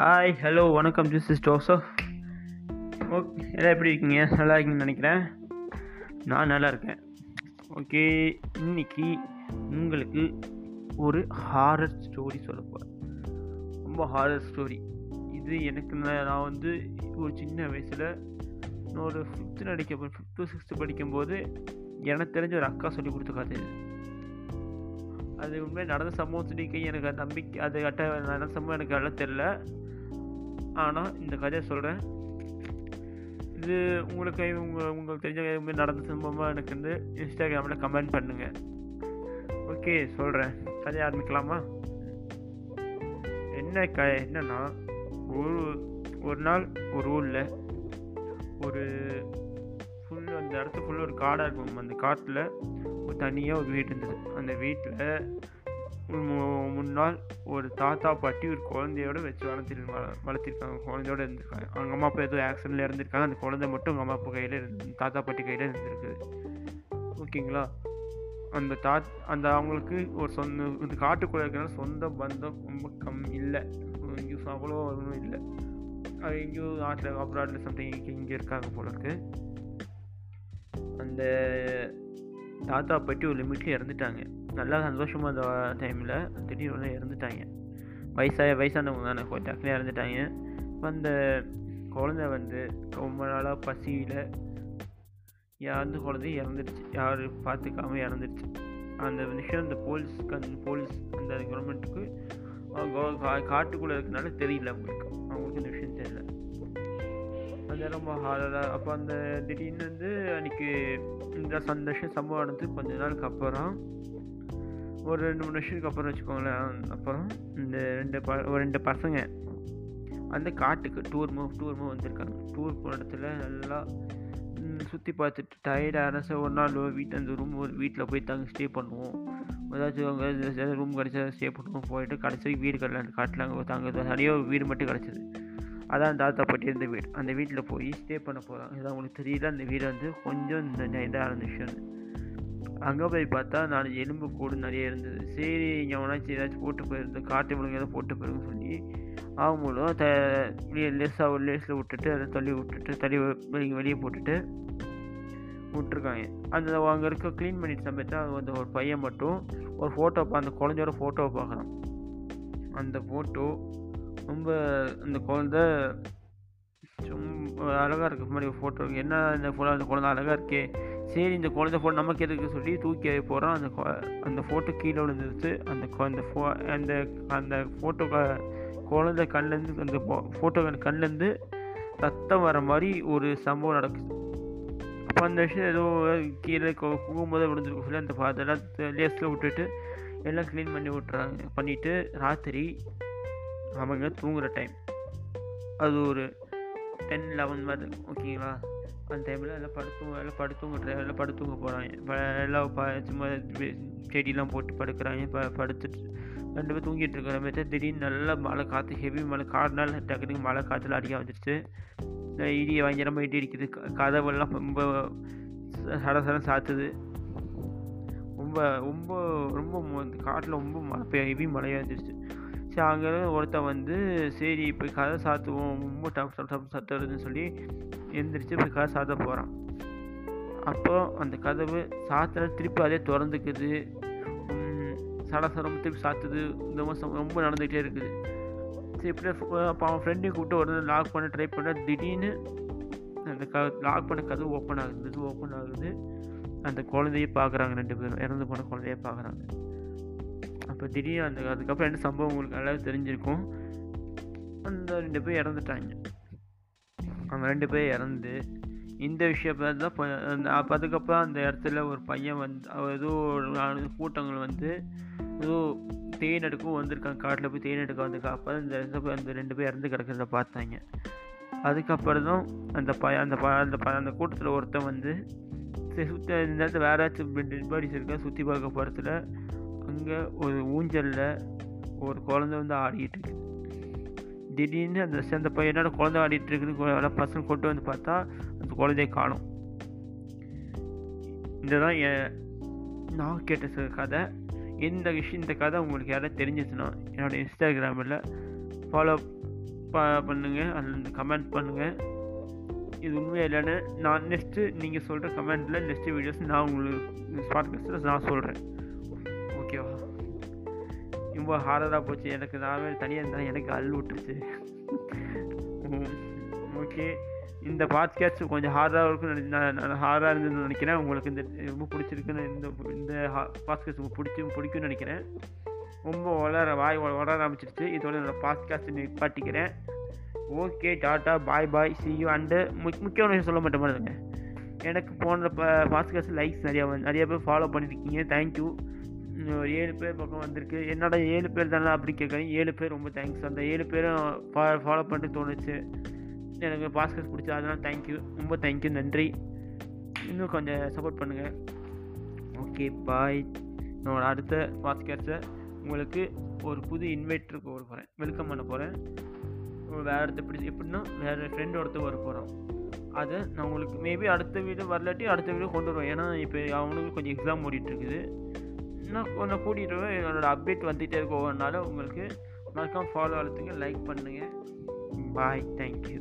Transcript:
Hi hello வணக்கம் this is Joseph okay எல்லாம் எப்படி இருக்கீங்க? நல்லா இருக்கீங்கன்னு நினைக்கிறேன். நான் நல்லா இருக்கேன். ஓகே இன்னைக்கு உங்களுக்கு ஒரு ஹாரர் ஸ்டோரி சொல்ல போகிறேன் ரொம்ப ஹாரர் ஸ்டோரி இது எனக்கு நான் வந்து ஒரு சின்ன வயசில் நான் ஒரு ஃபிஃப்த்து நடிக்க ஃபிஃப்த்து சிக்ஸ்த்து படிக்கும்போது எனக்கு தெரிஞ்ச ஒரு அக்கா சொல்லி கொடுத்த கதை இது. அது உண்மையாக நடந்த சம்பவம் சொல்லிக்க எனக்கு நம்பிக்கை அது கட்ட நடந்த சம்பவம் எனக்கு நல்லா தெரில ஆனால் இந்த கதையை சொல்கிறேன் இது உங்களுக்கு உங்கள் உங்களுக்கு தெரிஞ்ச எதுவுமே நடந்த சம்பவமாக எனக்கு வந்து இன்ஸ்டாகிராமில் கமெண்ட் பண்ணுங்கள் ஓகே சொல்கிறேன் கதையை ஆரம்பிக்கலாமா? என்ன க என்னன்னா ஒரு ஒரு நாள் ஒரு ஊரில் ஒரு ஃபுல் அந்த இடத்து ஃபுல்லாக ஒரு காடாக இருக்கும். அந்த காட்டில் ஒரு தனியாக ஒரு வீடு இருந்தது. அந்த வீட்டில் முன்னாள் ஒரு தாத்தா பாட்டி ஒரு குழந்தையோட வச்சு வளர்த்து வளர்த்திருக்காங்க. குழந்தையோட இருந்திருக்காங்க. அவங்க அம்மா அப்பா ஏதோ ஆக்சிடென்ட்ல இருந்திருக்காங்க. அந்த குழந்தை மட்டும் அவங்க அம்மா அப்பா கையில் இருந்து தாத்தா பாட்டி கையில் இருந்திருக்குது. ஓகேங்களா? அந்த தா அந்த அவங்களுக்கு ஒரு சொந்த இந்த காட்டுக்குள்ளே இருக்கிறனால சொந்த பந்தம் ரொம்ப கம் இல்லை. எங்கேயும் அவ்வளோ ஒன்றும் இல்லை. அது எங்கேயும் நாட்டில் அப்ராடில் சம்திங் இங்கே இங்கே இருக்காங்க போல இருக்கு. அந்த தாத்தா பாட்டி ஒரு லிமிட்லேயே இறந்துட்டாங்க. நல்லா சந்தோஷமாக அந்த டைமில் திடீர்னு இறந்துட்டாங்க. வயசாக வயசானவங்க தானே கொஞ்சம் டக்குனே இறந்துட்டாங்க. அந்த குழந்த வந்து ரொம்ப நாளாக பசியில் யாருந்து குழந்தையும் இறந்துடுச்சு யார் பார்த்துக்காம இறந்துடுச்சு அந்த விஷயம் அந்த போலீஸ் அந்த போலீஸ் அந்த கவர்மெண்ட்டுக்கு காட்டுக்குள்ளே இருக்கனால தெரியல அவங்களுக்கு. அவங்களுக்கு இந்த விஷயம் தெரியல. அது ரொம்ப ஹாரராக அப்போ அந்த திடீர்னு வந்து அன்றைக்கி இந்த சந்தோஷம் சம்பவம் நடந்து கொஞ்ச நாளுக்கு அப்புறம் ஒரு ரெண்டு மூணு வருஷத்துக்கு அப்புறம் வச்சுக்கோங்களேன். அப்புறம் இந்த ரெண்டு ப ஒரு ரெண்டு பசங்க. அந்த காட்டுக்கு டூர் மூவ் டூர் மூவ் வந்திருக்காங்க. டூர் போன இடத்துல நல்லா சுற்றி பார்த்துட்டு டயர்டாக சார் ஒரு நாள் வீட்டில் அந்த ரூம் ஒரு வீட்டில் போய் தங்க ஸ்டே பண்ணுவோம். ஏதாச்சும் அங்கே ரூம் கிடச்சா ஸ்டே பண்ணுவோம். போயிட்டு கடைசி வீடு கிடையாது அந்த காட்டில் அங்கே தங்க தனியாக ஒரு வீடு மட்டும் கிடச்சிது. அதான் தாத்தா பாட்டி இருந்த வீடு. அந்த வீட்டில் போய் ஸ்டே பண்ண போகிறாங்க இதான் உங்களுக்கு தெரியல அந்த வீடு வந்து கொஞ்சம் இந்த இதாக விஷயம் அங்கே போய் பார்த்தா நான் எலும்பு கூடு நிறைய இருந்தது. சரி இங்கே உணர்ச்சி ஏதாச்சும் போட்டு போயிருந்து காட்டு மிளகு ஏதாவது போட்டு போயிருன்னு சொல்லி அவங்களும் த லேஸாக ஒரு லேஸில் விட்டுட்டு அதை தள்ளி விட்டுட்டு தள்ளி வெளியே வெளியே போட்டுட்டு விட்டுருக்காங்க. அந்த அங்கே இருக்க க்ளீன் பண்ணிட்டு சமயத்தில் வந்து ஒரு பையன் மட்டும் ஒரு ஃபோட்டோ அந்த குழந்தையோட ஃபோட்டோவை பார்க்குறான் அந்த ஃபோட்டோ ரொம்ப அந்த குழந்த ரொம்ப அழகாக இருக்க. மாதிரி ஒரு ஃபோட்டோ என்ன இந்த ஃபோட்டோ அந்த குழந்தை அழகாக இருக்கே. சரி இந்த குழந்தை ஃபோட்டோ நமக்கு எதுக்கு சொல்லி தூக்கி போகிறோம் அந்த அந்த ஃபோட்டோ கீழே விழுந்துருச்சு. அந்த அந்த ஃபோ அந்த அந்த ஃபோட்டோ குழந்தை கண்லேருந்து அந்த ஃபோட்டோ கண்லேருந்து ரத்தம் வர மாதிரி ஒரு சம்பவம் நடக்குது. அப்போ அந்த விஷயம் ஏதோ கீழே போகும்போது விழுந்துருக்கும். சொல்லி அந்த அதெல்லாம் லேஸில் விட்டுட்டு எல்லாம் க்ளீன் பண்ணி விட்றாங்க பண்ணிவிட்டு ராத்திரி அவங்க தூங்குகிற டைம் அது ஒரு டென் லெவன் மாதிரி ஓகேங்களா அந்த டைமில் எல்லாம் படுத்து எல்லாம் படுத்துங்க எல்லாம் படுத்துங்க போகிறாங்க எல்லாம் ப சும்மா செடியெலாம் போட்டு படுக்கிறாங்க ப படுத்துட்டு ரெண்டு பேர் தூங்கிட்டு இருக்கிற மாதிரி திடீர்னு நல்லா மழை காற்று ஹெவி மழை காடுனால டக்குனு மழை காற்றுல அடிக்க வந்துடுச்சு இடி பயங்கரமாக இடி அடிக்குது. கதவெல்லாம் ரொம்ப சட சாத்துது. ரொம்ப ரொம்ப ரொம்ப காட்டில் ரொம்ப மழை ஹெவி மழையாக இருந்துச்சு. சரி அங்கே ஒருத்தன் வந்து சரி இப்போ கதை சாத்துவோம் ரொம்ப டப் டப் டப் சத்துறதுன்னு சொல்லி எழுந்திரிச்சு போய் கதை சாத்த போகிறான் அப்போ அந்த கதவு சாத்துற திருப்பி அதே திறந்துக்குது. சடசரம் திருப்பி சாத்துது. இந்த மாதம் ரொம்ப நடந்துகிட்டே இருக்குது. சரி இப்படி அப்போ அவன் ஃப்ரெண்டையும் கூப்பிட்டு ஒரு லாக் பண்ண ட்ரை பண்ண திடீர்னு அந்த க லாக் பண்ண கதவு ஓப்பன் ஆகுது. இது ஓப்பன் ஆகுது. அந்த குழந்தைய பார்க்குறாங்க ரெண்டு பேரும். இறந்து போன குழந்தைய பார்க்குறாங்க அப்போ திடீர்னு அந்த அதுக்கப்புறம் என்ன சம்பவம் உங்களுக்கு நல்லாவே தெரிஞ்சிருக்கும். அந்த ரெண்டு பேர் இறந்துட்டாங்க. அவங்க ரெண்டு பேர் இறந்து இந்த விஷயம் தான் அப்போ அதுக்கப்புறம் அந்த இடத்துல ஒரு பையன் வந்து ஏதோ கூட்டங்கள் வந்து ஏதோ தேன் எடுக்கவும் வந்திருக்காங்க காட்டில் போய் தேன் எடுக்க வந்திருக்கா அப்போ இந்த அந்த ரெண்டு பேர் இறந்து கிடக்கிறத பார்த்தாங்க. அதுக்கப்புறம் தான் அந்த ப அந்த ப அந்த ப அந்த கூட்டத்தில் ஒருத்தன் வந்து சரி சுற்றி இந்த நேரத்தில் வேறு ஏதாச்சும் டெட் பாடிஸ் இருக்கா சுற்றி பார்க்க போகிறதுல அங்கே ஒரு ஊஞ்சலில் ஒரு குழந்த வந்து ஆடிக்கிட்டு இருக்கு. திடீர்னு அந்த அந்த பையனோட குழந்தை ஆடிட்டு இருக்குது பசங்க கொண்டு வந்து பார்த்தா அந்த குழந்தைய காணும். இதுதான் என் நான் கேட்ட கதை. இந்த விஷயம் இந்த கதை உங்களுக்கு யாராவது தெரிஞ்சிச்சுன்னா என்னோடய இன்ஸ்டாகிராமில் ஃபாலோ பண்ணுங்கள் அதில் கமெண்ட் பண்ணுங்கள் இது உண்மையாக இல்லைன்னு நான் நெக்ஸ்ட்டு நீங்கள் சொல்கிற கமெண்ட்டில் நெக்ஸ்ட்டு வீடியோஸ் நான் உங்களுக்கு பாட்காஸ்ட்டில் நான் சொல்கிறேன் ஓகேவா? ரொம்ப ஹாரராக போச்சு. எனக்கு நாவே தனியாக இருந்தால் எனக்கு அல் விட்டுருச்சு. ஓகே இந்த பாட்காஸ்ட் கொஞ்சம் ஹார்டாக இருக்கும்னு நான் ஹார்டாக இருந்ததுன்னு நினைக்கிறேன். உங்களுக்கு இந்த ரொம்ப பிடிச்சிருக்குன்னு இந்த இந்த பாட்காஸ்ட் உங்களுக்கு பிடிச்சி பிடிக்கும்னு நினைக்கிறேன். ரொம்ப வளர வாய் வளர ஆரம்பிச்சிருச்சு. இதோட என்னோடய podcast நிப்பாட்டிக்கிறேன். Okay tata bye bye see you and முக்கியமான விஷயம் சொல்ல மாட்டேன் பாருங்க எனக்கு போன பாட்காஸ்ட் லைக்ஸ் நிறையா நிறைய பேர் ஃபாலோ பண்ணியிருக்கீங்க தேங்க்யூ ஒரு ஏழு பேர் பக்கம் வந்திருக்கு. என்னடா ஏழு பேர் தானே அப்படி கேட்குறேன் ஏழு பேர் ரொம்ப தேங்க்ஸ் அந்த ஏழு பேரும் ஃபா ஃபாலோ பண்ணிட்டு தோணுச்சு. எனக்கு பாஸ்கர்ஸ் பிடிச்சா அதனால் தேங்க்யூ ரொம்ப தேங்க்யூ நன்றி. இன்னும் கொஞ்சம் சப்போர்ட் பண்ணுங்கள் ஓகே பாய் என்னோட அடுத்த பாஸ்கர்ஸை உங்களுக்கு ஒரு புது இன்வைட்டர் வர போகிறேன் வெல்கம் பண்ண போகிறேன் வேறு இடத்த பிடிச்சி எப்படின்னா வேறு ஃப்ரெண்ட் ஒருத்தர் வர போகிறோம் அதை நான் உங்களுக்கு மேபி அடுத்த வீடு வரலாட்டி அடுத்த வீடு கொண்டு வருவோம். ஏன்னா இப்போ அவனுக்கு கொஞ்சம் எக்ஸாம் ஓடிட்டுருக்குது நான் கொஞ்சம் கூட்டிகிட்டு வருவேன் என்னோடய அப்டேட் வந்துகிட்டே இருக்கும். ஒவ்வொரு நாளும் உங்களுக்கு மறக்காமல் ஃபாலோ அழுத்துங்க லைக் பண்ணுங்கள் பாய் தேங்க்யூ